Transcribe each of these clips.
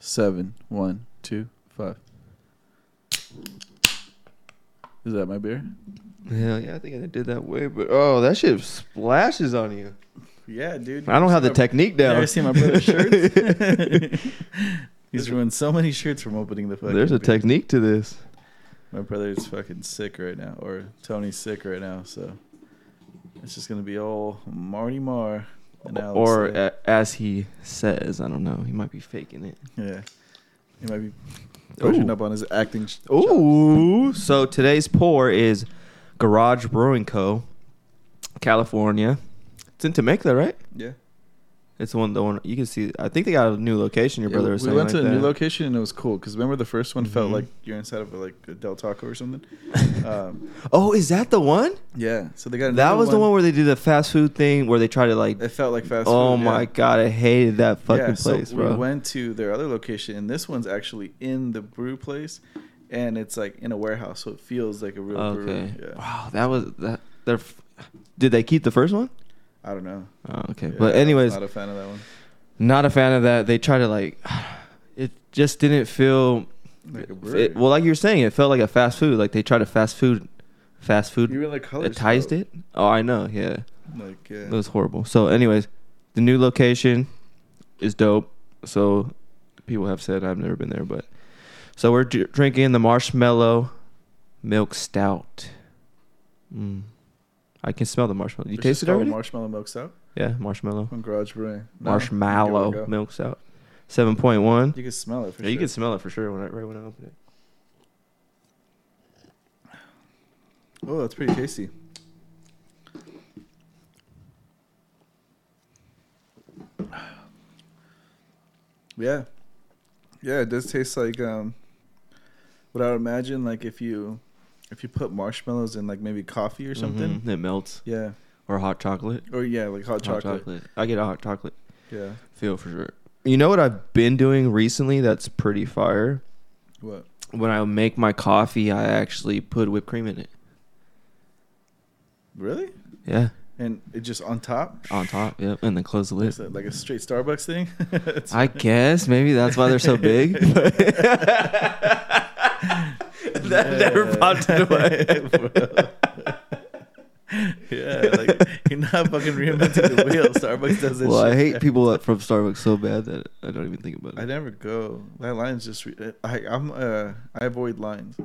seven, one, two, five. Is that my beer? Hell yeah, I think I did that way, but oh, that shit splashes on you. Yeah, dude. I don't have the technique You down. ever seen my brother's shirts? He's ruined so many shirts from opening the fucking. There's a beer. technique to this. My brother's fucking sick right now, or Tony's sick right now, so it's just gonna be all Marty Mar. Or a, as he says, I don't know. He might be faking it. yeah, he might be brushing Ooh. up on his acting. sh- Ooh. So today's pour is Garage Brewing Co. California. It's in Temecula, right? Yeah, It's the one. The one you can see. I think they got a new location. Your brother was we saying went like to a new location and it was cool because remember the first one felt Mhm. like you're inside of like a Del Taco or something. um, Oh, is that the one? yeah, so they got That was the one where they did the fast food thing where they try to like. it felt like fast. Food. Oh food, my yeah. god, I hated that fucking yeah, so place, bro. We went to their other location, and this one's actually in the brew place, and it's like in a warehouse, so it feels like a real okay. brewery. Yeah, Wow, that was that. They're. Did they keep the first one? I don't know. Oh, okay. Yeah, but anyways, not a fan of that one. not a fan of that. They try to like. It just didn't feel. Like a. It, well, like you were saying, it felt like a fast food. Like they tried to fast food, fast food. even the colors it. Oh, I know. Yeah, Like yeah. it was horrible. So, anyways, the new location is dope. So, people have said I've never been there, but so we're dr- drinking the marshmallow milk stout. Mm. I can smell the marshmallow. You taste it already? Marshmallow milk stout yeah, marshmallow. from Garage Brewing. No? Marshmallow go. milk stout. Seven point one. You can smell it for Yeah, sure. you can smell it for sure when I right when I open it. Oh, that's pretty tasty. Yeah. Yeah, it does taste like um what I would imagine like if you if you put marshmallows in like maybe coffee or something. Mhm, It melts Yeah. or hot chocolate. Or yeah, like hot Hot chocolate. I get a hot chocolate Yeah. feel for sure. You know what I've been doing recently? That's pretty fire. What? When I make my coffee, I actually put whipped cream in it. Really? Yeah, And it just on top? on top. Yep, and then close the lid. That like a straight Starbucks thing? I guess maybe that's why they're so big. that never popped into my head. yeah, like you're not fucking reinventing the wheel. Starbucks does it. Well, I hate people that from Starbucks so bad that I don't even think about it. I never go. That line's just. Re- I I'm uh I avoid lines,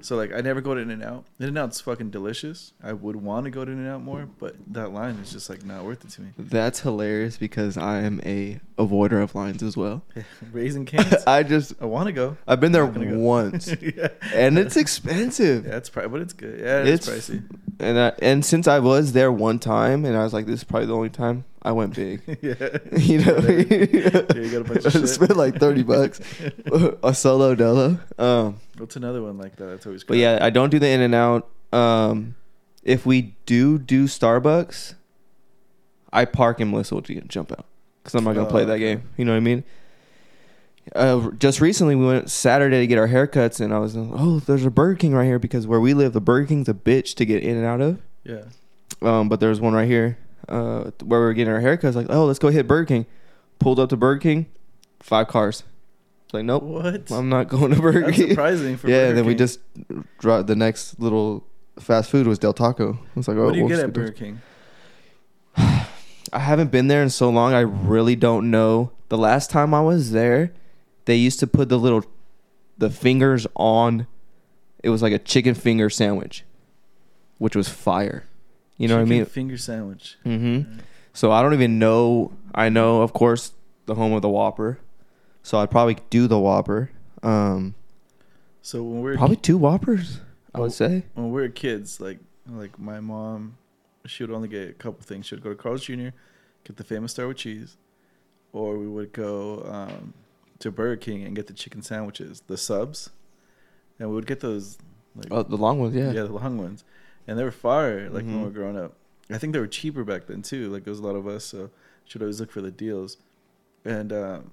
so like I never go to In and Out. In and Out's fucking delicious. I would want to go to In and Out more, but that line is just like not worth it to me. That's hilarious because I am a avoider of lines as well. Raising Cane's. I just I want to go. I've been there Not gonna go. once, yeah, and it's expensive. yeah, it's pri- but it's good. Yeah, it's, It's- pricey. And I, and since I was there one time, and I was like, this is probably the only time I went big. yeah, you know, you got a bunch of I shit. spent like thirty bucks a solo dolo. Um, What's another one like that? That's always. but yeah, I don't do the in and out. Um, if we do do Starbucks, I park and Melissa will ju- jump out because I'm not gonna Oh, play that okay. game. You know what I mean? Uh, just recently, we went Saturday to get our haircuts, and I was like, oh, there's a Burger King right here because where we live, the Burger King's a bitch to get in and out of. Yeah. Um, but there's one right here uh, where we were getting our haircuts. Like, oh, let's go hit Burger King. Pulled up to Burger King, five cars. It's like, nope, What? I'm not going to Burger That's King. surprising for yeah, Burger then we just dro- the next little fast food was Del Taco. I was like, oh, What do you we'll get at. Burger King? I haven't been there in so long. I really don't know. The last time I was there, they used to put the little the fingers on. It was like a chicken finger sandwich, which was fire. You know what I Chicken mean? Finger sandwich. Mm-hmm. So I don't even know. I know, of course, the home of the Whopper. So I'd probably do the Whopper. Um, So when we were probably two Whoppers. I would say. when we were kids, like like my mom, she would only get a couple things. She would go to Carl's Jr., get the famous star with cheese, or we would go um, to Burger King and get the chicken sandwiches, the subs, and we would get those like Oh, the long ones, yeah. yeah. the long ones, and they were fire. Like when we Mhm. were growing up, I think they were cheaper back then too. Like there was a lot of us, so should always look for the deals. And um,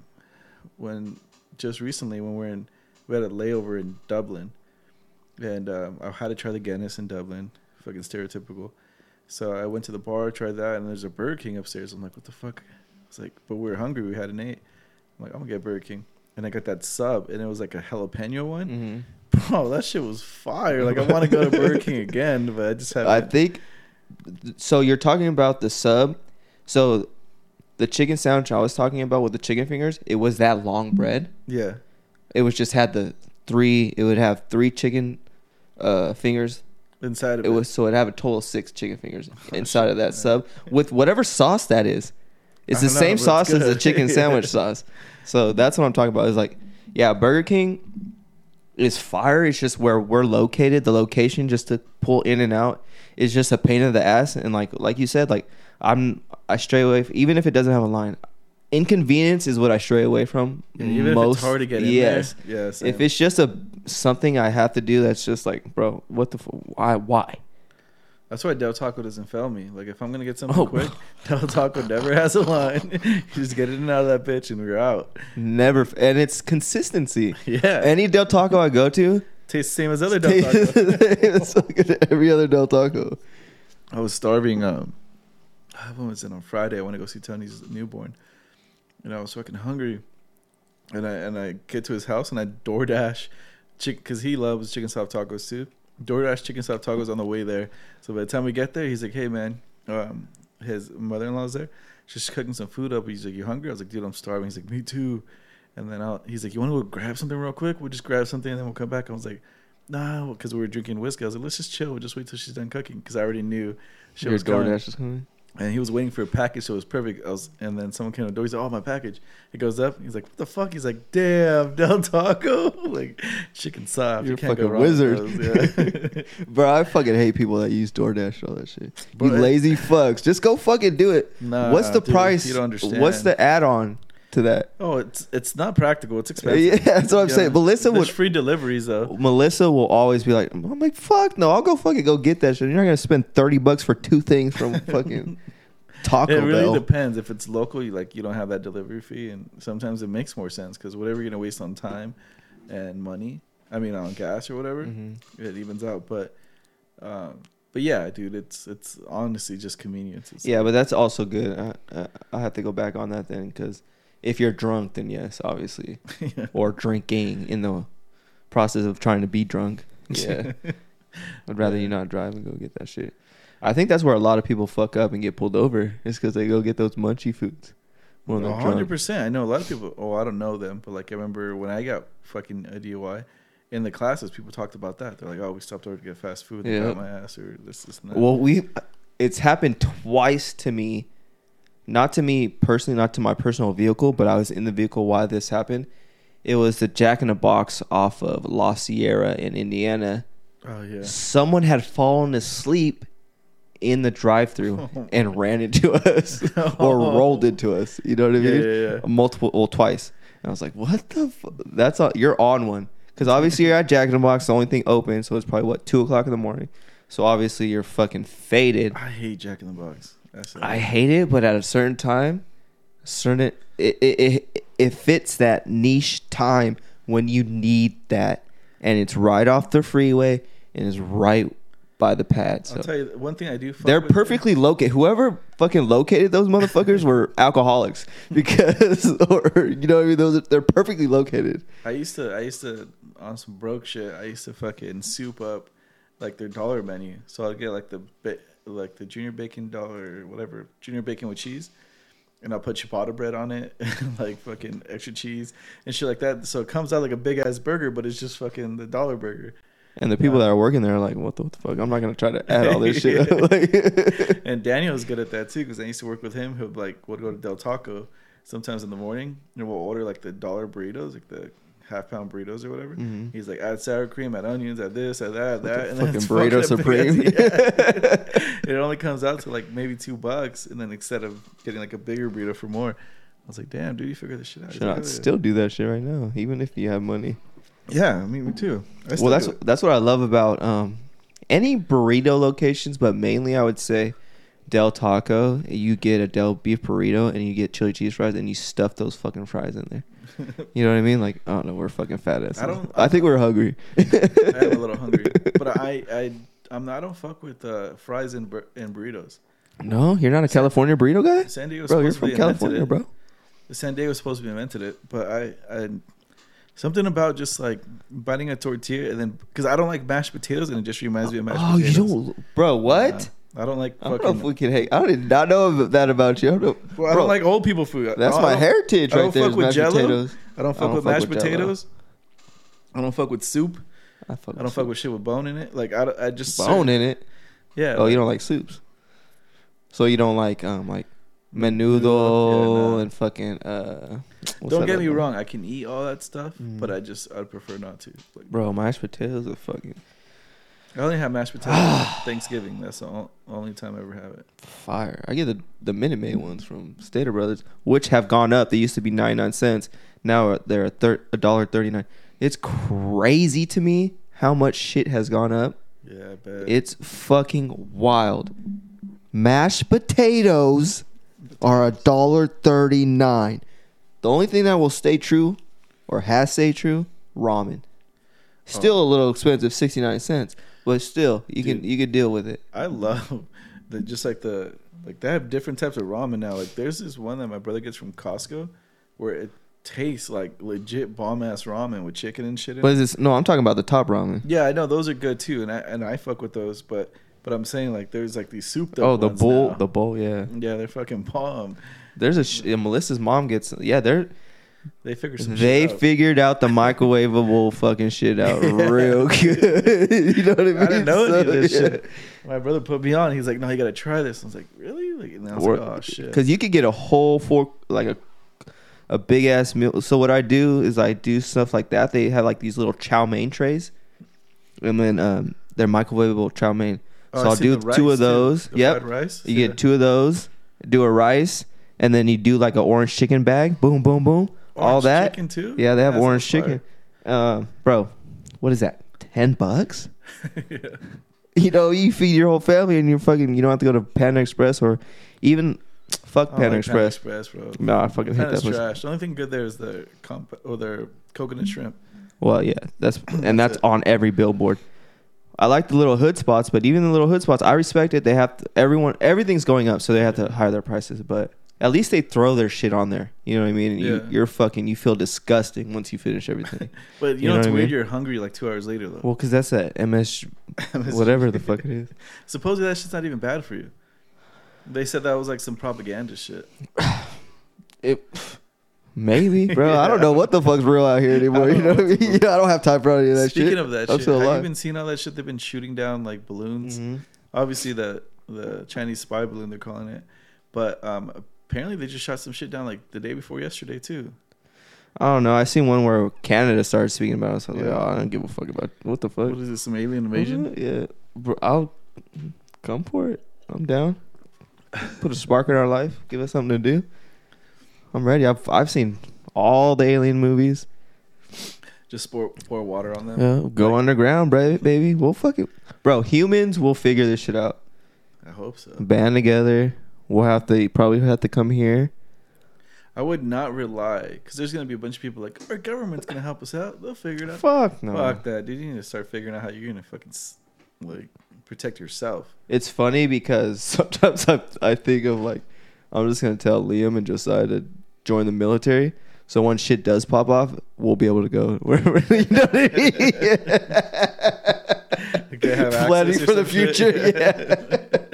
when just recently when we are in, we had a layover in Dublin, and um, I had to try the Guinness in Dublin, fucking stereotypical. So I went to the bar, tried that, and there's a Burger King upstairs. I'm like, what the fuck? It's like, but we were hungry. We had an eight. I'm like, I'm gonna get Burger King. and I got that sub, and it was like a jalapeno one. Mhm. Bro, that shit was fire. Like I want to go to Burger King again, but I just haven't. I think so. You're talking about the sub. So the chicken sandwich I was talking about with the chicken fingers, it was that long bread. yeah, It was just had the three. It would have three chicken uh, fingers. inside of It it. was so it'd have a total of six chicken fingers Oh, inside of that sub with whatever sauce that is. It's the know, same sauce as the chicken Yeah. sandwich sauce. So that's what I'm talking about. Is like, yeah, Burger King is fire. It's just where we're located. The location just to pull in and out is just a pain in the ass. And like like you said, like I'm I stray away f- even if it doesn't have a line. Inconvenience is what I stray away from. Yeah, even if it's hard to get in yes. there. Yeah. If it's just a something I have to do, that's just like, bro, what the f- why why? That's why Del Taco doesn't fail me. Like if I'm gonna get something Oh. quick, Del Taco never has a line. you just get it in and out of that bitch, and we're out. Never, f- and it's consistency. Yeah, Any Del Taco I go to, tastes the same as other Del Taco. it's like every other Del Taco. I was starving. Um, when was it on Friday? I went to go see Tony's newborn, and I was fucking hungry. And I and I get to his house and I DoorDash chicken because he loves chicken soft tacos too. DoorDash chicken soft tacos on the way there. So by the time we get there, he's like, "Hey man, um, his mother in law's there. She's cooking some food up. He's like, "You hungry?" I was like, "Dude, I'm starving." He's like, "Me too." And then I'll, he's like, "You want to go grab something real quick? We'll just grab something and then we'll come back." I was like, "Nah," because we were drinking whiskey. I was like, "Let's just chill. We'll just wait till she's done cooking," because I already knew she Your was coming DoorDash is coming. And he was waiting for a package, so it was perfect. I was, and then someone came to the door. He's like, "Oh, my package." He goes up. He's like, "What the fuck?" He's like, "Damn, Del Taco, like chicken soft. You're you can't go fucking wrong wizard. those, Yeah. Bro, I fucking hate people that use DoorDash and all that shit. You lazy fucks. Just go fucking do it. Nah, What's the dude, price? You don't understand. What's the add-on to that? Oh, it's it's not practical. It's expensive. Yeah, that's what I'm saying. Melissa There's would free deliveries though. Melissa will always be like, I'm like, fuck no, I'll go fucking go get that shit. You're not gonna spend thirty bucks for two things from fucking Taco Bell. It really Bell. depends. If it's local, you like you don't have that delivery fee, and sometimes it makes more sense because whatever you're gonna waste on time and money, I mean on gas or whatever, Mhm. it evens out. But um, but yeah, dude, it's it's honestly just convenience. It's Yeah, but that's also good. I, I, I have to go back on that then because if you're drunk, then yes, obviously, yeah. or drinking in the process of trying to be drunk. Yeah, I'd rather you not drive and go get that shit. I think that's where a lot of people fuck up and get pulled over. Is because they go get those munchy foods. A hundred percent. I know a lot of people. Oh, I don't know them, but like I remember when I got fucking a DUI in the classes, people talked about that. They're like, "Oh, we stopped over to get fast food. They Yeah. got my ass or this, this, and that." Well, we it's happened twice to me. Not to me personally, not to my personal vehicle, but I was in the vehicle while this happened. It was the Jack in the Box off of La Sierra in Indiana. oh yeah. Someone had fallen asleep in the drive-through and ran into us or rolled into us. You know what I mean? yeah, yeah. Multiple, well, twice. And I was like, "What the? Fu-? That's all, you're on one." Because obviously you're at Jack in the Box, the only thing open, so it's probably what two o'clock in the morning. So obviously you're fucking faded. I hate Jack in the Box. That's. I hate it, but at a certain time, certain it it, it it fits that niche time when you need that, and it's right off the freeway and it's right by the pad. So I'll tell you one thing I do. They're perfectly located. Whoever fucking located those motherfuckers were alcoholics because, or you know, what I mean, those are, they're perfectly located. I used to. I used to on some broke shit. I used to fucking soup up like their dollar menu. So I'd get like the ba- like the junior bacon dollar whatever junior bacon with cheese. And I'll put ciabatta bread on it, like fucking extra cheese and shit like that. So it comes out like a big ass burger, but it's just fucking the dollar burger. And the people that are working there are like, what the, what the fuck? I'm not gonna try to add all this shit. Like- And Daniel's good at that too because I used to work with him. He'll like would go to Del Taco sometimes in the morning, and we'll order like the dollar burritos, like the half pound burritos or whatever. Mhm. He's like, add sour cream, add onions, add this, add that, the that, and fucking burrito fucking supreme. yeah. it only comes out to like maybe two bucks, and then instead of getting like a bigger burrito for more, I was like, damn, dude, you figure this shit out. Should I "Oh, still do that shit right now, even if you have money? yeah, I mean, me too. Well, that's that's what I love about um, any burrito locations, but mainly I would say Del Taco. You get a Del beef burrito and you get chili cheese fries, and you stuff those fucking fries in there. You know what I mean? Like, I don't know, we're fucking fat ass. I don't- I think we're hungry. I am a little hungry, but I I I'm not, I don't fuck with uh, fries and bur- and burritos. no, you're not a California burrito guy, San Diego, bro. You're from California, it. bro. San Diego was supposed to be invented it, but I, I Something about just like biting a tortilla and then because I don't like mashed potatoes and it just reminds me of mashed Oh, you don't, bro? What? Yeah. I don't like I don't fucking. know if we can hate. I did not know that about you. I don't well, I don't like old people food. That's my heritage I don't right there. fuck with mashed Jell-O. potatoes. I don't fuck don't with fuck mashed with Jell-O. potatoes. I don't fuck with soup. I, fuck I don't fuck with shit with bone in it. Like I, I just bone in it. Yeah. Oh, you don't like soups. So you don't like um like menudo Yeah, nah. and fucking uh. Don't get me one? wrong. I can eat all that stuff, Mm. but I just I'd prefer not to. Like, bro. Mashed potatoes are fucking I only have mashed potatoes on Thanksgiving. That's the only time I ever have it. fire. I get the the Minute Maid ones from Stater Brothers, which have gone up. They used to be ninety nine cents. Now they're a thir- a dollar thirty nine. It's crazy to me how much shit has gone up. Yeah, I bet. It's fucking wild. Mashed potatoes are a dollar thirty nine. The only thing that will stay true, or has stayed true, ramen. Oh. Still a little expensive, sixty nine cents, but still you can you can deal with it. I love the just like the like they have different types of ramen now. Like there's this one that my brother gets from Costco where it tastes like legit bomb ass ramen with chicken and shit in But is this no? I'm talking about the top ramen. Yeah, I know those are good too, and I and I fuck with those. But but I'm saying like there's like these souped up Oh, the bowl, now. the bowl, yeah. yeah, they're fucking bomb. There's a sh- Melissa's mom gets yeah. They're They figure some they shit out. figured out the microwavable fucking shit out real good. you know what I mean? I didn't know any of this yeah. shit. My brother put me on. He's like, "No, you gotta try this." I was like, "Really?" Like, and I was like, "Oh shit." Because you could get a whole fork, like a a big ass meal. So what I do is I do stuff like that. They have like these little chow mein trays, and then um, they're microwavable chow mein. Oh, so I I'll do the two rice, of those. The Yep. fried rice. You Yeah. get two of those. Do a rice, and then you do like an orange chicken bag. Boom, boom, boom. All that. chicken too. Yeah, they have That orange chicken. Uh, bro, what is that? Ten bucks? You know, you feed your whole family, and you're fucking. You don't have to go to Panda Express or even fuck Panda like Panda Express. Express, bro. No, I fucking hate Panda's that place. trash. The only thing good there is the comp or their coconut shrimp. Well, yeah, that's and that's That's on every billboard. I like the little hood spots, but even the little hood spots, I respect it. They have to, everyone, everything's going up, so they have to higher their prices. But at least they throw their shit on there. You know what I mean? And you, Yeah. you're fucking. You feel disgusting once you finish everything. But you, You know, know it's weird. mean? You're hungry like two hours later though. well, because that's that MS, whatever the fuck it is. Supposedly that shit's not even bad for you. They said that was like some propaganda shit. It maybe, bro. I don't know what the fuck's real out here anymore. You know what I mean? Yeah, I don't have time for any of that Speaking shit. Speaking of that I'm shit, have alive. you been seeing all that shit? They've been shooting down like balloons. Mhm. Obviously the the Chinese spy balloon they're calling it, but um apparently they just shot some shit down like the day before yesterday too. I don't know. I seen one where Canada started speaking about it. So I was Yeah. like, oh, I don't give a fuck about what the fuck. What is this? Some alien invasion? Uh, Yeah, bro, I'll come for it. I'm down. Put a spark in our life. Give us something to do. I'm ready. I've I've seen all the alien movies. Just pour pour water on them. Yeah, go Like- underground, bro, baby. We'll fuck it, bro. Humans will figure this shit out. I hope so. Band together. We'll have to probably have to come here. I would not rely because there's gonna be a bunch of people like our government's gonna help us out. They'll figure it out. Fuck no. Fuck that, dude. You need to start figuring out how you're gonna fucking like protect yourself. It's funny because sometimes I I think of like I'm just gonna tell Liam and Josiah to join the military. So when shit does pop off, we'll be able to go wherever. You know what I mean? Have Planning for the shit. future. Yeah.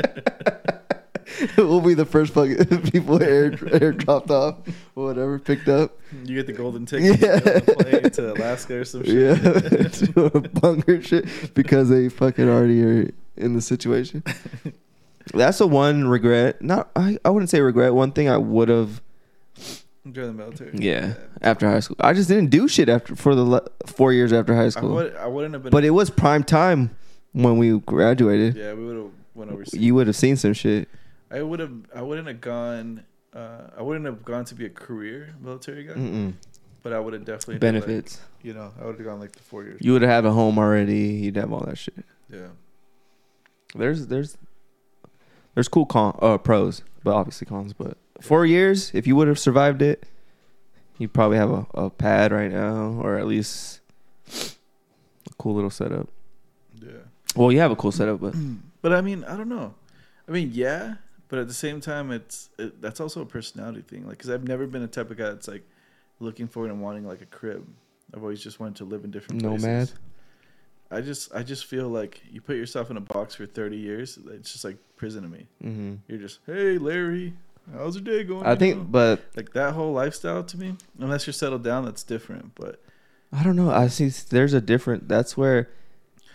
we'll be the first fucking people air air dropped off, or whatever picked up. You get the golden ticket Yeah. plane to Alaska or some shit. Yeah, to a bunker shit because they fucking already are in the situation. That's the one regret. Not I, I wouldn't say regret. One thing I would have. Join the military. Yeah, after high school, I just didn't do shit after for the le- four years after high I, school. would, I wouldn't have been. But it was prime time when we graduated. yeah, we would have went overseas. You would have seen some shit. I would have. I wouldn't have gone. Uh, I wouldn't have gone to be a career military guy, Mm-mm. but I would have definitely done, like, Benefits. you know, I would have gone like the four years. You would have had a home already. You'd have all that shit. yeah. There's there's there's cool con uh, pros, but obviously cons. But four years, if you would have survived it, you'd probably have a, a pad right now, or at least a cool little setup. Yeah. Well, you have a cool setup, but But I mean, I don't know. I mean, yeah, but at the same time, it's it, that's also a personality thing. Like, because I've never been a type of guy that's like looking for and wanting like a crib. I've always just wanted to live in different Nomad? places. I just I just feel like you put yourself in a box for 30 years. It's just like prison to me. hmm You're just, hey Larry, how's your day going? I You think, know? but like that whole lifestyle to me, unless you're settled down, that's different. But I don't know. I see there's a different. That's where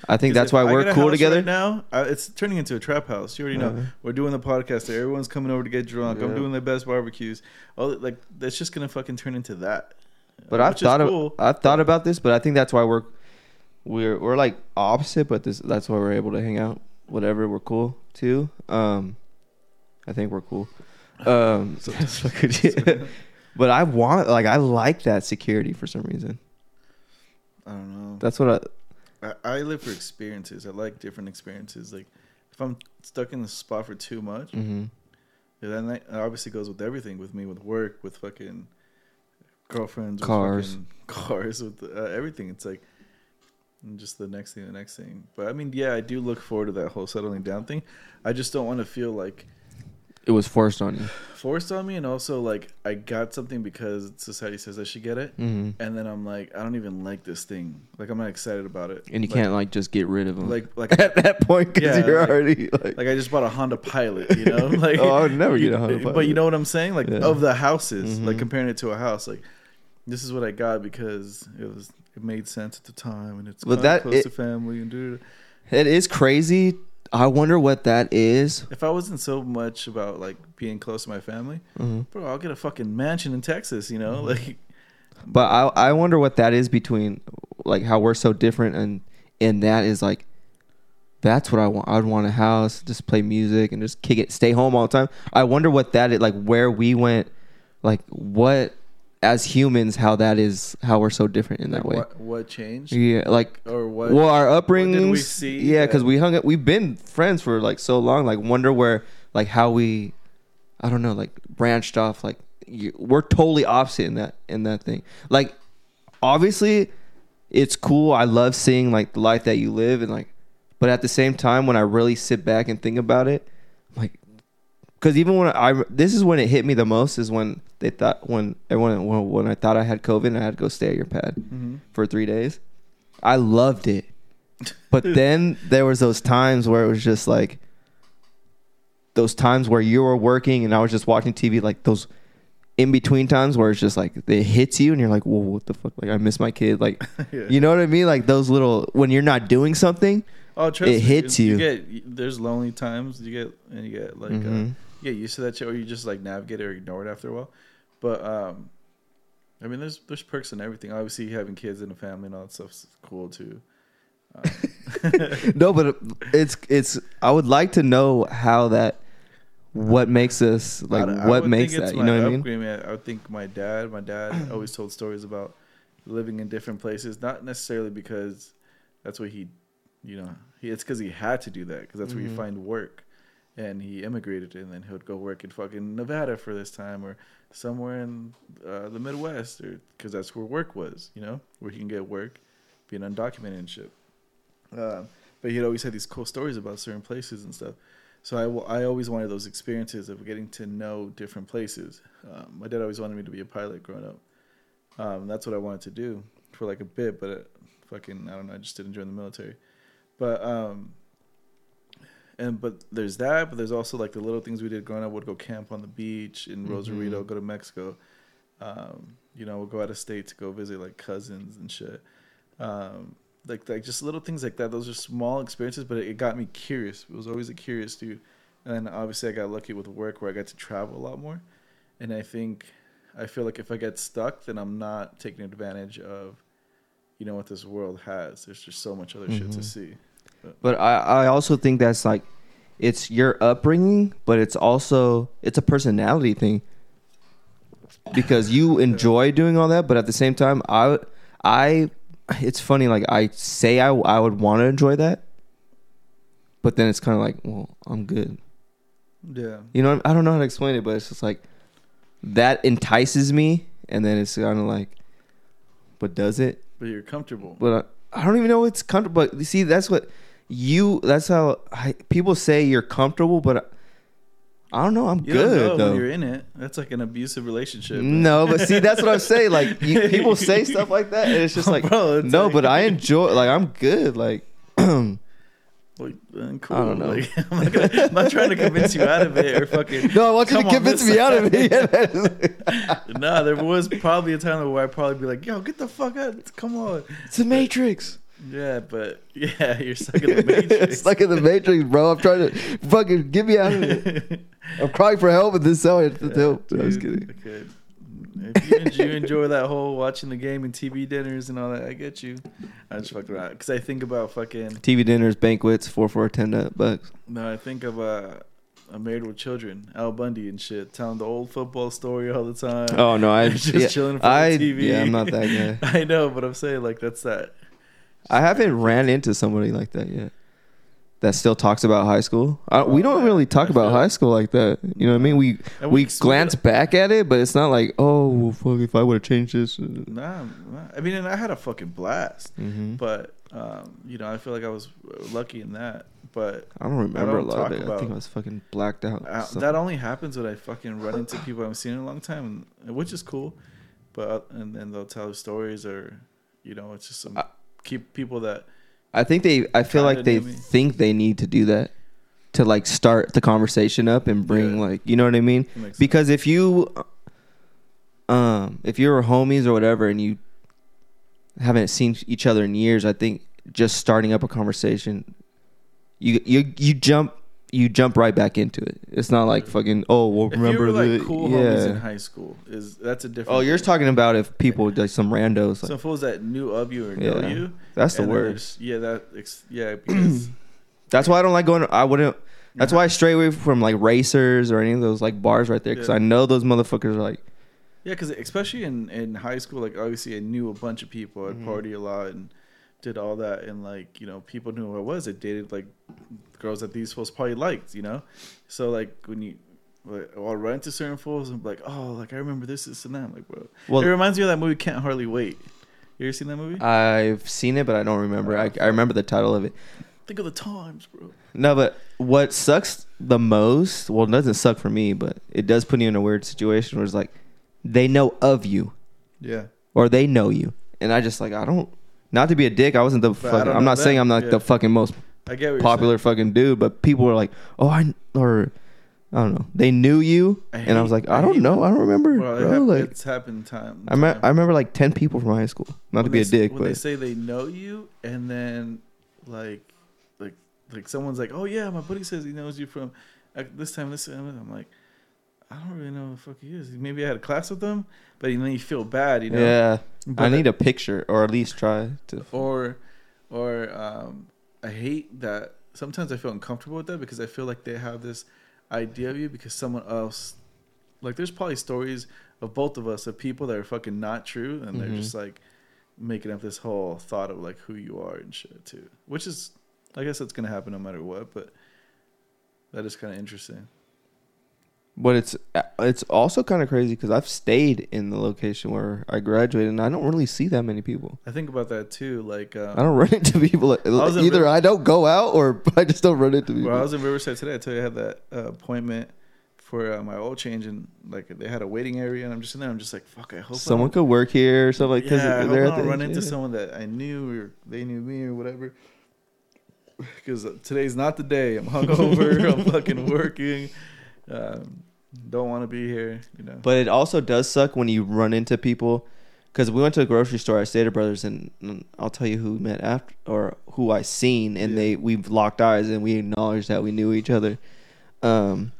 I think that's why we're cool together. Right now, I, it's turning into a trap house. You already know. Uh, We're doing the podcast there. Everyone's coming over to get drunk. I'm doing the best barbecues. All like that's just gonna fucking turn into that. But I've thought of, cool. I've thought about this, but I think that's why we're we're we're like opposite, but this that's why we're able to hang out. Whatever, we're cool too. Um, I think we're cool. Um, So- but I want like I like that security for some reason. I don't know. That's what I. I, I live for experiences. I like different experiences. Like if I'm stuck in the spot for too much, hmm then that obviously goes with everything. With me, with work, with fucking girlfriends, with Cars. fucking cars, with uh, everything. It's like just the next thing, the next thing. But I mean, yeah, I do look forward to that whole settling down thing. I just don't want to feel like It was forced on you. forced on me, and also like I got something because society says I should get it, hmm and then I'm like, I don't even like this thing. Like I'm not excited about it, And you Like- can't like just get rid of them. like like at that point because Yeah, you're like- already like, like I just bought a Honda Pilot, you know. Like Oh, I would never get a Honda Pilot. But you know what I'm saying? Like Yeah. of the houses, like Mhm. comparing it to a house, like this is what I got because it was it made sense at the time and it's But that- close it- to family and do. it is crazy. I wonder what that is. If I wasn't so much about like being close to my family, Mhm. bro, I'll get a fucking mansion in Texas, you know, Mm-hmm. like. But I I wonder what that is between like how we're so different and and that is like that's what I want. I'd want a house, just play music and just kick it, stay home all the time. I wonder what that is like where we went like what as humans how that is how we're so different in that like way. What, what changed? Yeah, like Or what? well, our upbringings. we see yeah, because we hung up. We've been friends for like so long. Like, wonder where, like, how we, I don't know, like branched off. Like, you, we're totally opposite in that in that thing. Like, obviously, it's cool. I love seeing like the life that you live, and like, but at the same time, when I really sit back and think about it, like, because even when I this is when it hit me the most is when they thought when everyone when, when I thought I had COVID and I had to go stay at your pad Mhm. for three days. I loved it. But then there was those times where it was just like those times where you were working and I was just watching TV, like those in between times where it's just like it hits you and you're like, whoa, what the fuck? Like I miss my kid. Like Yeah. you know what I mean? Like those little when you're not doing something. Oh, trust It me, hits you. get there's lonely times you get, and you get like uh, Mhm. You get used to that shit, or you just like navigate it or ignore it after a while. But um, I mean, there's there's perks and everything. Obviously, having kids and a family and all that stuff's cool too. Um, no, but it's it's. I would like to know how that. What makes us like? I- I what would makes that? You know what I mean? I would think my dad. My dad always told stories about living in different places, not necessarily because that's what he, you know, he. It's because he had to do that because that's where you Mhm. find work, and he immigrated and then he would go work in fucking Nevada for this time or somewhere in uh, the Midwest or because that's where work was, you know, where he can get work, being undocumented and shit. Um, but he'd always had these cool stories about certain places and stuff. So I, always wanted those experiences of getting to know different places. Um, my dad always wanted me to be a pilot growing up. Um, that's what I wanted to do for like a bit, but it, fucking I don't know. I just didn't join the military. But um, and but there's that, but there's also like the little things we did growing up. Would go camp on the beach in Rosarito, Mhm. go to Mexico. Um, you know, we'll go out of state to go visit like cousins and shit. Um, like like just little things like that. Those are small experiences, but it, it got me curious. It was always a curious dude. And then obviously I got lucky with work where I got to travel a lot more. And I think I feel like if I get stuck, then I'm not taking advantage of, you know, what this world has. There's just so much other shit to Mhm. see. But I, I also think that's like it's your upbringing, but it's also it's a personality thing. Because you enjoy doing all that, but at the same time, I I it's funny like I say I I would want to enjoy that, but then it's kind of like, well, I'm good. Yeah. You know, I don't know how to explain it, but it's just like that entices me, and then it's kind of like, but does it? But you're comfortable. But I, I don't even know it's comfortable. But you see, that's what you. That's how I, people say you're comfortable, but I don't know. I'm You good when though. you're in it. That's like an abusive relationship. No, but see, that's what I'm saying. Like you, people say stuff like that, and it's just like, Bro, it's no, like- but I enjoy. Like I'm good. Like then cool. I don't know. Like, I'm, not gonna, I'm not trying to convince you out of it or fucking. no, I want you to convince me out of it. nah, there was probably a time where I'd probably be like, "Yo, get the fuck out! Come on." it's the Matrix. Yeah, but yeah, you're stuck in the matrix. like in the Matrix, bro. I'm trying to fucking get me out of it. I'm crying for help, and this is how I have to Yeah, help. I was kidding. okay. If you, en- you enjoy that whole watching the game and TV dinners and all that, I get you. I just fuck around because I think about fucking. TV dinners, banquets, four for ten bucks. No, I think of uh, a Married with Children, Al Bundy and shit, telling the old football story all the time. Oh no, I'm just yeah, chilling for I TV. yeah, I'm not that guy. I know, but I'm saying like that's that. I haven't ran into somebody like that yet. That still talks about high school. I, we don't really talk about high school like that. You know what I mean? We And we can glance back at it, but it's not like, oh, well, fuck, if I would have changed this. Nah, nah, I mean, and I had a fucking blast, Mm-hmm. but um, you know, I feel like I was lucky in that. But I don't remember don't a lot talk of it. I think I was fucking blacked out. uh, So- that only happens when I fucking run into people I haven't seen in a long time, and, which is cool. But uh, and then they'll tell stories, or you know, it's just some I- keep people that I think they. I feel like they think they need to do that to like start the conversation up and bring Yeah. like you know what I mean. Because if you, um, if you're homies or whatever, and you haven't seen each other in years, I think just starting up a conversation, you you you jump you jump right back into it. It's not like fucking oh well if remember you were like the cool homies in high school, is that's a different. Oh, you're thing. talking about if people like some randos like some fools that knew of you or know Yeah. you. that's the worst. Yeah, that yeah because That's why I don't like going. I wouldn't. That's why I stray away from like racers or any of those like bars right there because Yeah. I know those motherfuckers are like Yeah, because especially in in high school, like obviously I knew a bunch of people. I'd Mhm. party a lot and did all that, and like you know, people knew who I was. I dated like girls that these fools probably liked, you know. So like when you, like, I'll run into certain fools and be like, oh, like I remember this, this, and that. I'm like, bro, well. it reminds me of that movie Can't Hardly Wait. You ever seen that movie? I've seen it, but I don't remember. I, I remember the title of it. Think of the times, bro. No, but what sucks the most? Well, it doesn't suck for me, but it does put you in a weird situation where it's like they know of you Yeah, or they know you, and I just like I don't. Not to be a dick, I wasn't the. But fucking, I'm not saying. I'm not Yeah. the fucking most I get what you're popular fucking dude, but people were like, "Oh, I or I don't know, they knew you," I and I was hate- like, I "I don't hate know, I don't remember." saying. Well, it bro. hap- like, it's happened time. I, me- time. I remember like ten people from high school. Not to when be they a s- dick, when but they say they know you and then like like like someone's like oh yeah my buddy says he knows you from uh, this time this time i'm like i don't really know who the fuck he is maybe i had a class with him but then you feel bad you know yeah, But- I need a picture or at least try to. or or um i hate that sometimes i feel uncomfortable with that because i feel like they have this idea of you because someone else like there's probably stories of both of us of people that are fucking not true and they're Mhm. just like making up this whole thought of like who you are and shit too which is i guess that's gonna happen no matter what but that is kind of interesting But it's it's also kind of crazy because I've stayed in the location where I graduated, and I don't really see that many people. i think about that too like um, I don't run into people. in Either I don't go out or I just don't run into people. Well, I was in Riverside today. I tell you, I had that uh, appointment for uh, my oil change, and like they had a waiting area, and I'm just in there. I'm just like, fuck. I hope Someone don't- could work here or something like because yeah, I hope I don't run into yeah. someone that I knew or they knew me or whatever. Because today's not the day. I'm hungover. I'm fucking working. Um, don't want to be here. You know. But it also does suck when you run into people. Because we went to a grocery store at Stater Brothers, and, I'll tell you who we met after, or who I seen, and Yeah. they we've locked eyes and we acknowledged that we knew each other. Um,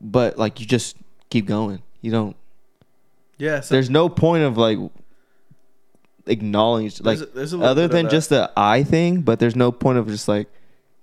but like you just keep going. You don't. yeah. So There's no point of like acknowledging like there's, a- there's a other than just the eye thing. But there's no point of just like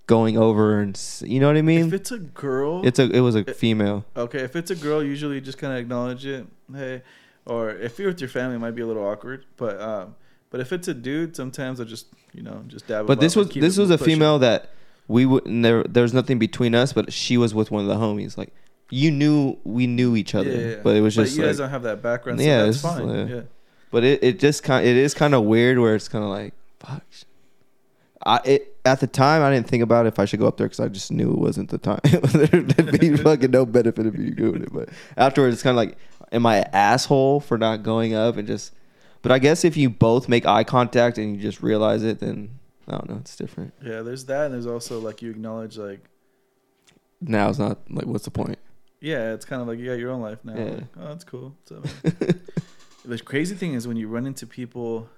going over and s- you know what I mean. if it's a girl, It's a it was a female. Okay, if it's a girl, usually you just kind of acknowledge it. Hey, or if you're with your family, it might be a little awkward. But um, but if it's a dude, sometimes I just you know just dab. But this was this was a pushing. female that we would there. There was nothing between us, but she was with one of the homies. Like you knew we knew each other, Yeah, yeah, but it was just you like. guys don't have that background, so Yeah, that's it's- fine. yeah. Yeah. But it, it just kind it is kind of weird where it's kind of like fuck. I it at the time I didn't think about if I should go up there because I just knew it wasn't the time. There'd be fucking no benefit of me doing it. But afterwards, it's kind of like, am I an asshole for not going up and just? But I guess if you both make eye contact and you just realize it, then I don't know. It's different. Yeah, there's that, and there's also like you acknowledge like Now it's not like what's the point? yeah, it's kind of like you got your own life now. Yeah. Like, oh, that's cool. So, the crazy thing is when you run into people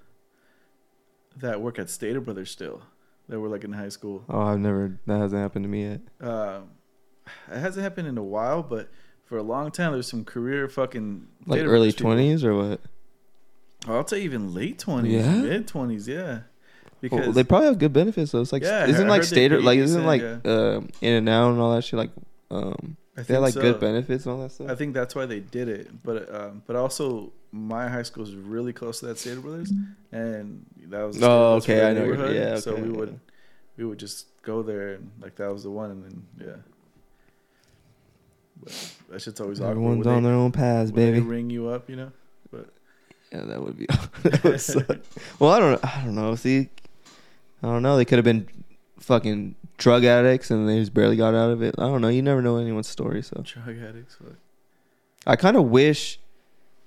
that work at Stater Brothers still, that were like in high school. Oh, I've never. That hasn't happened to me yet. Um, it hasn't happened in a while, but for a long time, there's some career fucking Like early twenties or what? I'll say even late twenties, Yeah? mid twenties, yeah. Because Well, they probably have good benefits though. It's like Yeah, isn't like I heard they Stater pay like isn't like um In and Out and all that shit like um I they have like think good benefits and all that stuff. I think that's why they did it. But um, but also my high school is really close to that Stater Brothers, and that was Oh, Stater Brothers for okay, I know yeah, So we would we would just go there and like that was the one, and then yeah. But that shit's always awkward. Everyone's on they- their own paths, baby. ring you up, you know. But yeah, that would be. that would suck. well, I don't. I don't know. See, I don't know. They could have been fucking drug addicts and they just barely got out of it. I don't know. You never know anyone's story. So Drug addicts. Fuck. I kind of wish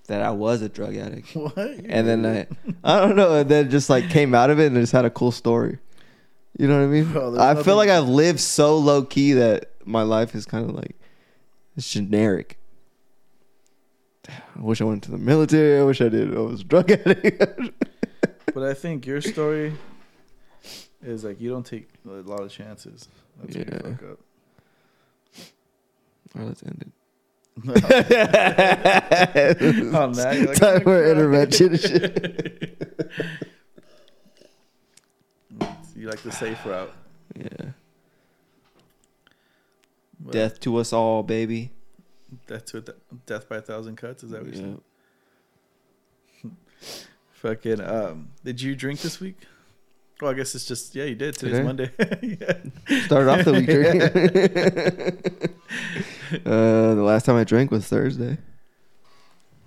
that I was a drug addict, What? and then I, I don't know, and then just like came out of it and just had a cool story. You know what I mean? Bro, I nothing- feel like I've lived so low key that my life is kind of like it's generic. I wish I went to the military. I wish I did. I was a drug addict. But I think your story is like you don't take a lot of chances. That's yeah. Yeah. you fuck up. All right, let's end On that, like, Time "I'm for gonna cry." intervention shit. you like the safe route. Yeah. But Death to us all, baby. Death to a th- death by a thousand cuts. Is that what you're Yeah. saying? Fucking. Um. Did you drink this week? Oh, I guess it's just yeah. You did. Today's Today? Monday. yeah. Started off the week drinking. uh, the last time I drank was Thursday.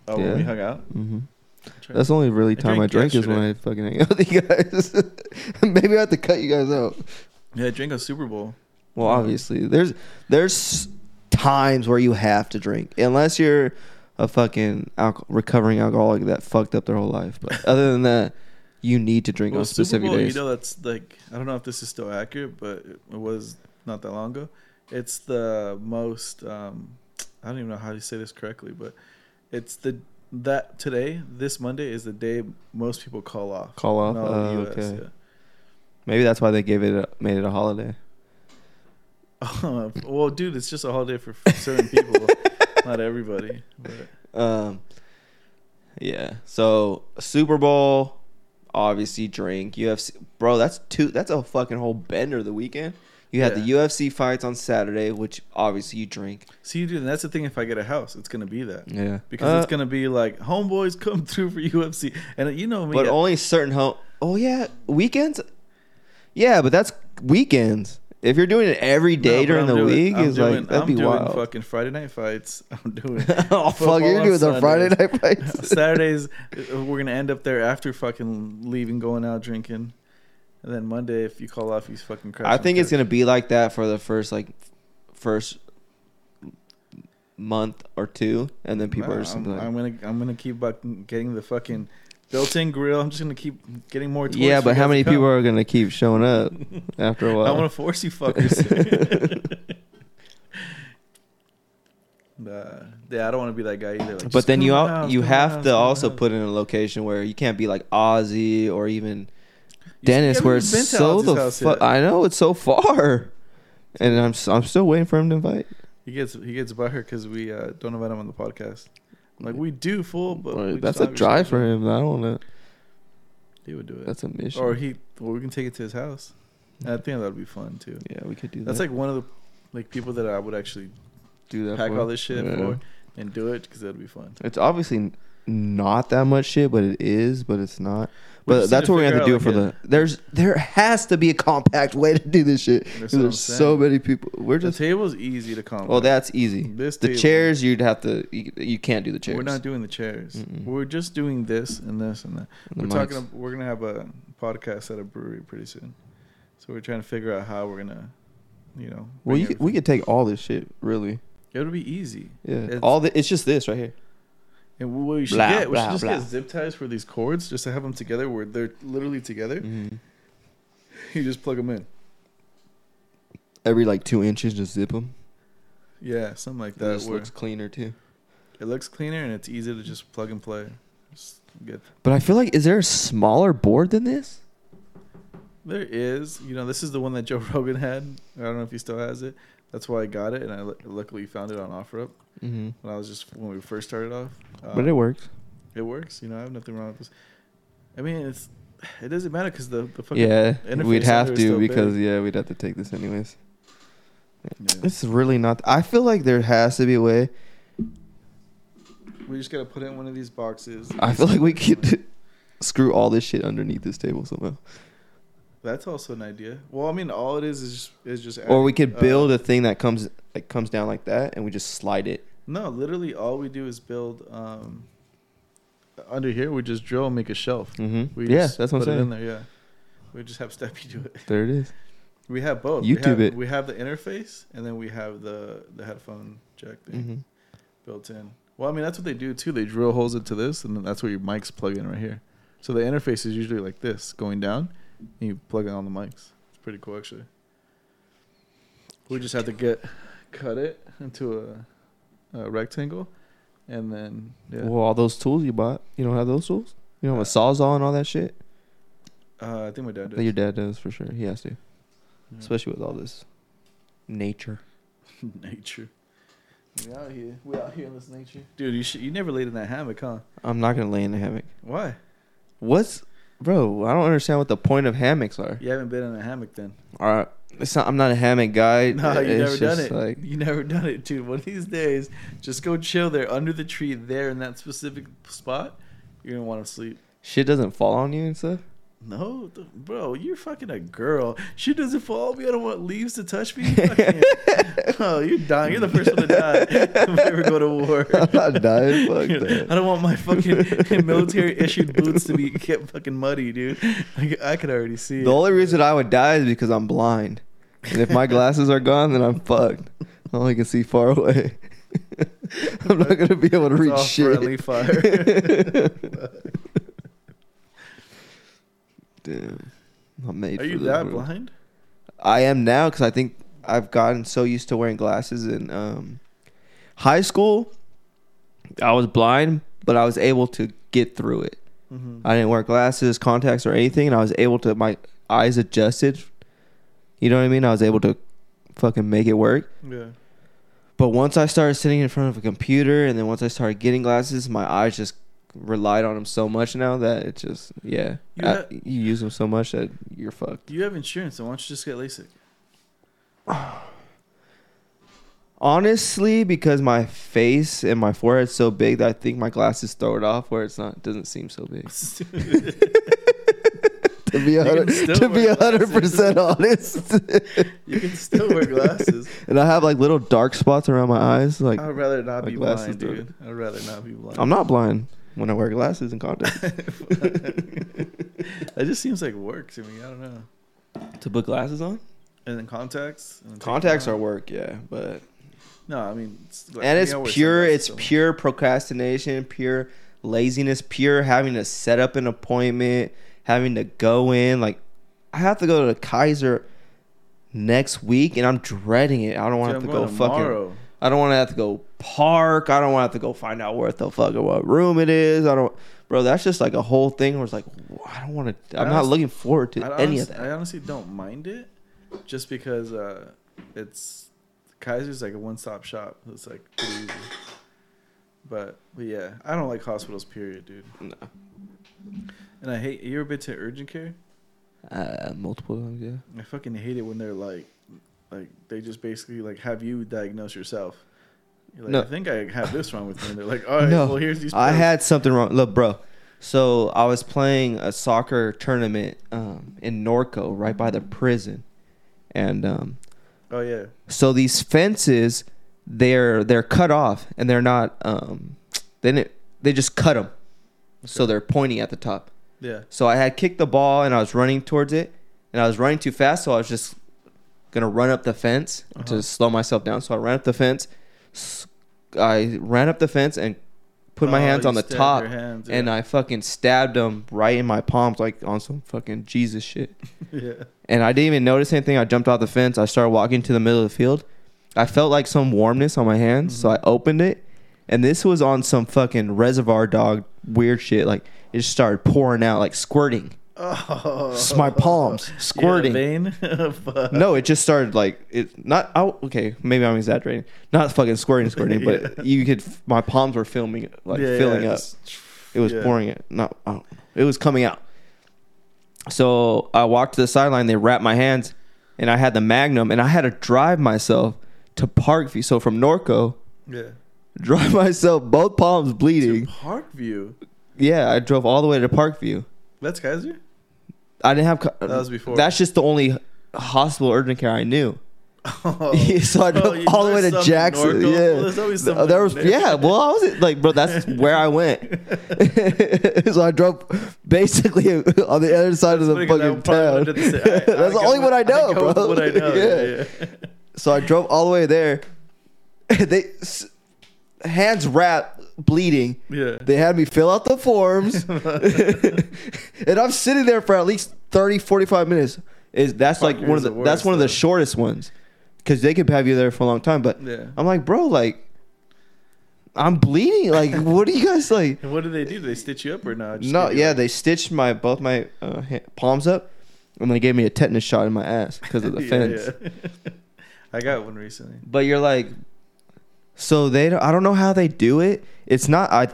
Oh, when we hung out. hmm That's the only really I time I drank drink is when I fucking hang out with you guys. Maybe I have to cut you guys out. Yeah, I drank a Super Bowl. Well, obviously, there's there's times where you have to drink, unless you're a fucking alco- recovering alcoholic that fucked up their whole life. But other than that, you need to drink Well, on specific Bowl, days. you know, that's like I don't know if this is still accurate, but it was not that long ago. It's the most. Um, I don't even know how to say this correctly, but it's the that today, this Monday, is the day most people call off. Call off. Oh, US, okay. yeah. Maybe that's why they gave it a, made it a holiday. well, dude, it's just a holiday for certain people, not everybody. But Um, yeah. So Super Bowl, obviously drink. UFC, bro. That's two. That's a fucking whole bender the weekend. You had the UFC fights on Saturday, which obviously you drink. see, dude, and that's the thing. If I get a house, it's gonna be that Yeah. because Uh, it's gonna be like homeboys come through for UFC, and you know me. but I- only certain home. Oh yeah, weekends. Yeah, but that's weekends. If you're doing it every day No, during I'm the doing- week, I'm is doing, like that'd I'm be doing wild. Fucking Friday night fights. I'm doing. oh fuck, you're doing the Friday night fights. Saturdays, we're gonna end up there after fucking leaving, going out drinking, and then Monday, if you call off, he's fucking. I think it's gonna be like that for the first like first month or two, and then people are just I'm, like, I'm gonna I'm gonna keep getting the fucking built-in grill. I'm just gonna keep getting more. toys yeah, but how many people are gonna keep showing up after a while? I want to force you fuckers. nah, yeah, I don't want to be that guy either. Like, but then you to my al- house, you come to my have house, to also house. put in a location where you can't be like Ozzy or even You- Dennis, where it's been so the fuck. I know it's so far, and I'm I'm still waiting for him to invite. He gets he gets butthurt because we uh, don't invite him on the podcast. Like we do full, but Or we that's a don't have your drive for him. I don't want to. He would do it, That's a mission. or he. Well, we can take it to his house. And I think that would be fun too. yeah, we could do that. That's like one of the like people that I would actually do that. pack for all this shit Yeah. for and do it because that'd be fun. It's obviously not that much shit, but it is, but it's not. But that's what we have to do out, for like, the. There's there has to be a compact way to do this shit. That's There's so many people. We're just The table's easy to oh, combat. Well, that's easy. this The table- chairs you'd have to. You, you can't do the chairs. We're not doing the chairs. Mm-mm. We're just doing this and this and that. The we're mics. talking. We're gonna have a podcast at a brewery pretty soon. So we're trying to figure out how we're gonna, you know. Well, you could, we could take all this shit, really. It'll be easy. Yeah. It's- all the it's just this right here. And what we should Blah, get, we blah, should just blah. get zip ties for these cords, just to have them together where they're literally together. Mm-hmm. You just plug them in. Every like two inches, just zip them. Yeah, something like That that. just looks cleaner too. it looks cleaner and it's easy to just plug and play. Get But I feel like is there a smaller board than this? There is, you know, this is the one that Joe Rogan had. I don't know if he still has it. That's why I got it, and I luckily found it on OfferUp Mm-hmm. when I was just when we first started off. but Um, it works. It works. You know, I have nothing wrong with this. I mean, it's it doesn't matter because the the fucking Yeah, we'd have to because big. yeah, we'd have to take this anyways. Yeah. It's really not. I feel like there has to be a way. we just gotta put it in one of these boxes. I feel like we could screw all this shit underneath this table somehow, That's also an idea. Well, I mean, all it is is just, is just or we adding, could uh, build a thing that comes like comes down like that, and we just slide it. No, literally, all we do is build. Um, under here, we just drill and make a shelf. Mm-hmm. We Yeah, that's what I'm it in saying. there. Yeah, we just have Steppy do it. There it is. We have both. YouTube we have, it. We have the interface, and then we have the the headphone jack thing Mm-hmm. built in. Well, I mean, that's what they do too. They drill holes into this, and then that's where your mics plug in right here. So the interface is usually like this, going down, you plug in on the mics. It's pretty cool, actually. We just have to get cut it into a, a rectangle, and then yeah. Well, all those tools you bought, you don't have those tools. You don't have a sawzall and all that shit. Uh, I think my dad does. your dad does for sure. He has to, Yeah. especially with all this nature. nature. We out here. We out here in this nature, dude. You should, you never laid in that hammock, huh? I'm not gonna lay in the hammock. Why? What's, bro? I don't understand what the point of hammocks are. You haven't been in a hammock then. All right, it's not. I'm not a hammock guy. No, you never done it. Like, you never done it, dude. One of these days, just go chill there under the tree, there in that specific spot. You're gonna want to sleep. shit doesn't fall on you and stuff. No, bro, you're fucking a girl. She doesn't fall on me. I don't want leaves to touch me. Oh, you're dying. You're the first one to die if I ever go to war. I'm not dying. Fuck I don't want my fucking military issued boots to be get fucking muddy, dude. I, I could already see The it. only reason I would die is because I'm blind. And if my glasses are gone, then I'm fucked. I only can see far away. I'm not gonna be able to It's reach all shit. friendly fire. Damn, I'm made. Are you that bro. blind? I am now because I think I've gotten so used to wearing glasses in um, high school. I was blind, but I was able to get through it. Mm-hmm. I didn't wear glasses, contacts, or anything, and I was able to. My eyes adjusted. You know what I mean? I was able to fucking make it work. Yeah. But once I started sitting in front of a computer, and then once I started getting glasses, my eyes just relied on them so much now that it just yeah. You ha- you use them so much that you're fucked. You have insurance, so why don't you just get LASIK? Honestly, because my face and my forehead's so big that I think my glasses throw it off where it's not doesn't seem so big. to be a hundred, to be hundred percent honest, you can still wear glasses. and I have like little dark spots around my eyes. Like I'd rather not my be glasses blind, dude. I'd rather not be blind. I'm not blind when I wear glasses and contacts. That just seems like work to me. I don't know. to put glasses on, And then contacts. And then contacts are work, yeah, but No, I mean, it's like, and it's pure. It's so pure procrastination, pure laziness, pure having to set up an appointment, having to go in. Like I have to go to the Kaiser next week, and I'm dreading it. I don't want to have to go going fucking. tomorrow. I don't want to have to go park. I don't want to have to go find out where the fuck what room it is. I don't, bro. That's just like a whole thing where it's like I don't want to. I'm not looking forward to any of I honestly don't mind it, just because uh, it's Kaiser's like a one-stop shop. It's like pretty easy. But but yeah, I don't like hospitals. Period, dude. No. And I hate. You ever been to urgent care? Uh, multiple times, yeah. I fucking hate it when they're like, like they just basically like have you diagnose yourself. You're like, No. I think I have this wrong with me. And they're like, all right, No, well here's these. I had something wrong. Look, bro. So I was playing a soccer tournament um, in Norco, right by the prison, and um, Oh yeah. so these fences, they're they're cut off, and they're not. Um, they didn't, they just cut them, so they're pointing at the top. Yeah. So I had kicked the ball, and I was running towards it, and I was running too fast, so I was just gonna run up the fence Uh-huh. to slow myself down. So I ran up the fence. I ran up the fence and put my Oh, hands on the top, hands, and. I fucking stabbed him right in my palms, like on some fucking Jesus shit. yeah. And I didn't even notice anything. I jumped off the fence. I started walking to the middle of the field. I felt like some warmness on my hands, so I opened it, and this was on some fucking reservoir dog weird shit. Like it just started pouring out, like squirting. Oh. It's my palms squirting. vein? No, it just started like it. Not oh, okay. Maybe I'm exaggerating. Not fucking squirting, squirting, but you could. My palms were filming, like Yeah, filling yeah, up. just- It was yeah. pouring it. Not. I it was coming out. So I walked to the sideline. They wrapped my hands, and I had the Magnum, and I had to drive myself to Parkview. So from Norco, Yeah. drive myself, both palms To bleeding. Parkview. Yeah, I drove all the way to Parkview. That's Kaiser? I didn't have. That was before. That's just the only hospital urgent care I knew. Oh. so I drove Oh, all the way to Jackson. Norco? Yeah, Well, there's always Th- some there was there. yeah. Well, I was like, bro, that's where I went. so I drove basically on the other side of the I fucking town. the. I- that's I the only one I know, with bro. What I know. Yeah. yeah. So I drove all the way there. they hands wrapped, bleeding. Yeah. They had me fill out the forms. and I'm sitting there for at least 30, 45 minutes. Is that's Fuck, like one of the the that's worst, one of the though. shortest ones. Cuz they could have you there for a long time, but Yeah. I'm like, "Bro, like I'm bleeding. Like what do you guys like?" And what do they do? They stitch you up or not? Just No, yeah, like- they stitched my both my uh, ha- palms up and they gave me a tetanus shot in my ass because of the Yeah, fence. yeah. I got one recently. But you're like, so they don't, I don't know how they do it. It's not I,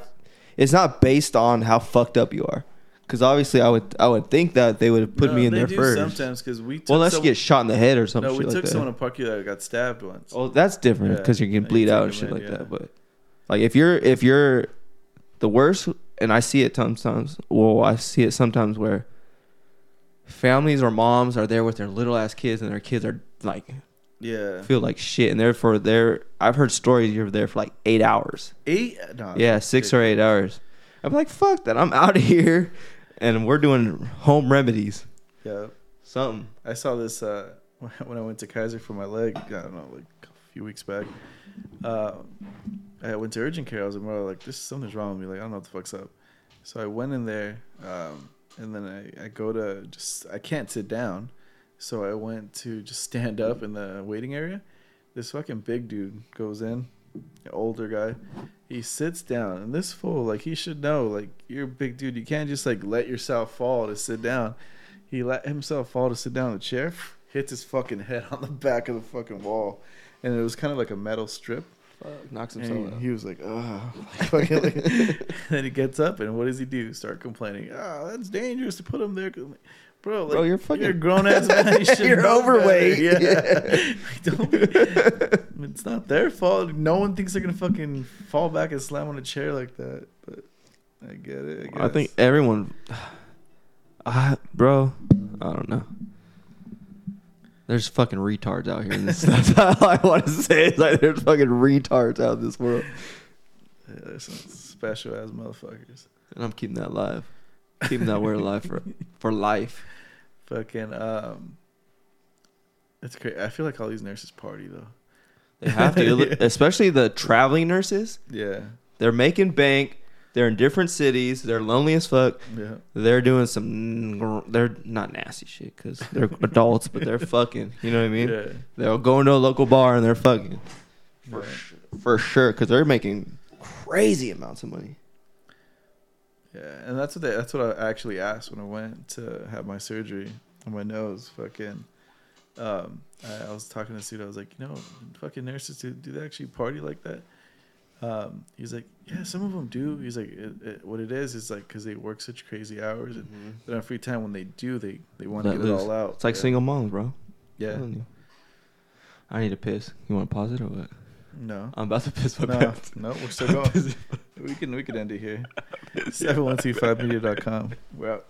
it's not based on how fucked up you are, because obviously I would I would think that they would have put No, me in they there do first. Sometimes because we took well, unless some- you get shot in the head or something. no, we took like someone to Parkview that got stabbed once. Oh, that's different Yeah. because you can bleed out and shit like yeah. that. But like if you're if you're the worst, and I see it sometimes. Well, I see it sometimes where families or moms are there with their little ass kids, and their kids are like Yeah, feel like shit, and therefore they're. I've heard stories you're there for like eight hours. eight. No, Yeah, six or eight hours. I'm like, fuck that. I'm out of here, and we're doing home remedies. Yeah, Something. I saw this uh, when I went to Kaiser for my leg. I don't know, like a few weeks back. Uh, I went to urgent care. I was like, "This something's wrong with me." Like, I don't know what the fuck's up. So I went in there, um, and then I, I go to just I can't sit down, so I went to just stand up in the waiting area. This fucking big dude goes in, an older guy. He sits down, and this fool, like, he should know, like, you're a big dude. You can't just like let yourself fall to sit down. He let himself fall to sit down in the chair, hits his fucking head on the back of the fucking wall, and it was kind of like a metal strip. knocks himself he, out. he was like, "Oh," fucking like, then he gets up and what does he do? Start complaining. Oh, that's dangerous to put him there, bro. Like, Bro, you're fucking- you're grown ass man. You should You're know better. overweight. Yeah, don't it's not their fault. No one thinks they're gonna fucking fall back and slam on a chair like that. But I get it. I. I think everyone, I, bro, I don't know. There's fucking retards out here. And this, that's all I want to say. Is like there's fucking retards out in this world, Yeah, there's some special ass motherfuckers. and I'm keeping that alive, keeping that word alive for for life. Fucking um, it's crazy. I feel like all these nurses party though. They have to, Yeah. especially the traveling nurses. Yeah, They're making bank. They're in different cities. They're lonely as fuck. yeah. They're doing some. They're not nasty shit because they're adults, but they're fucking. You know what I mean? yeah. They'll go into a local bar and they're fucking for sh- for sure because they're making crazy amounts of money. Yeah, and that's what they, that's what I actually asked when I went to have my surgery on my nose. Fucking, um, I, I was talking to Suda. I was like, you know, fucking nurses do do they actually party like that? Um, he's like, yeah, some of them do. He's like, it, it, what it is is like because they work such crazy hours and they don't have free time. When they do, they they want to Let get it loose. all out. It's like yeah. single moms, bro. Yeah, I need to piss. You want to pause it or what? No, I'm about to piss my no, pants. no, we're still going. we can we can end it here. Seven one two five media.com. We're out.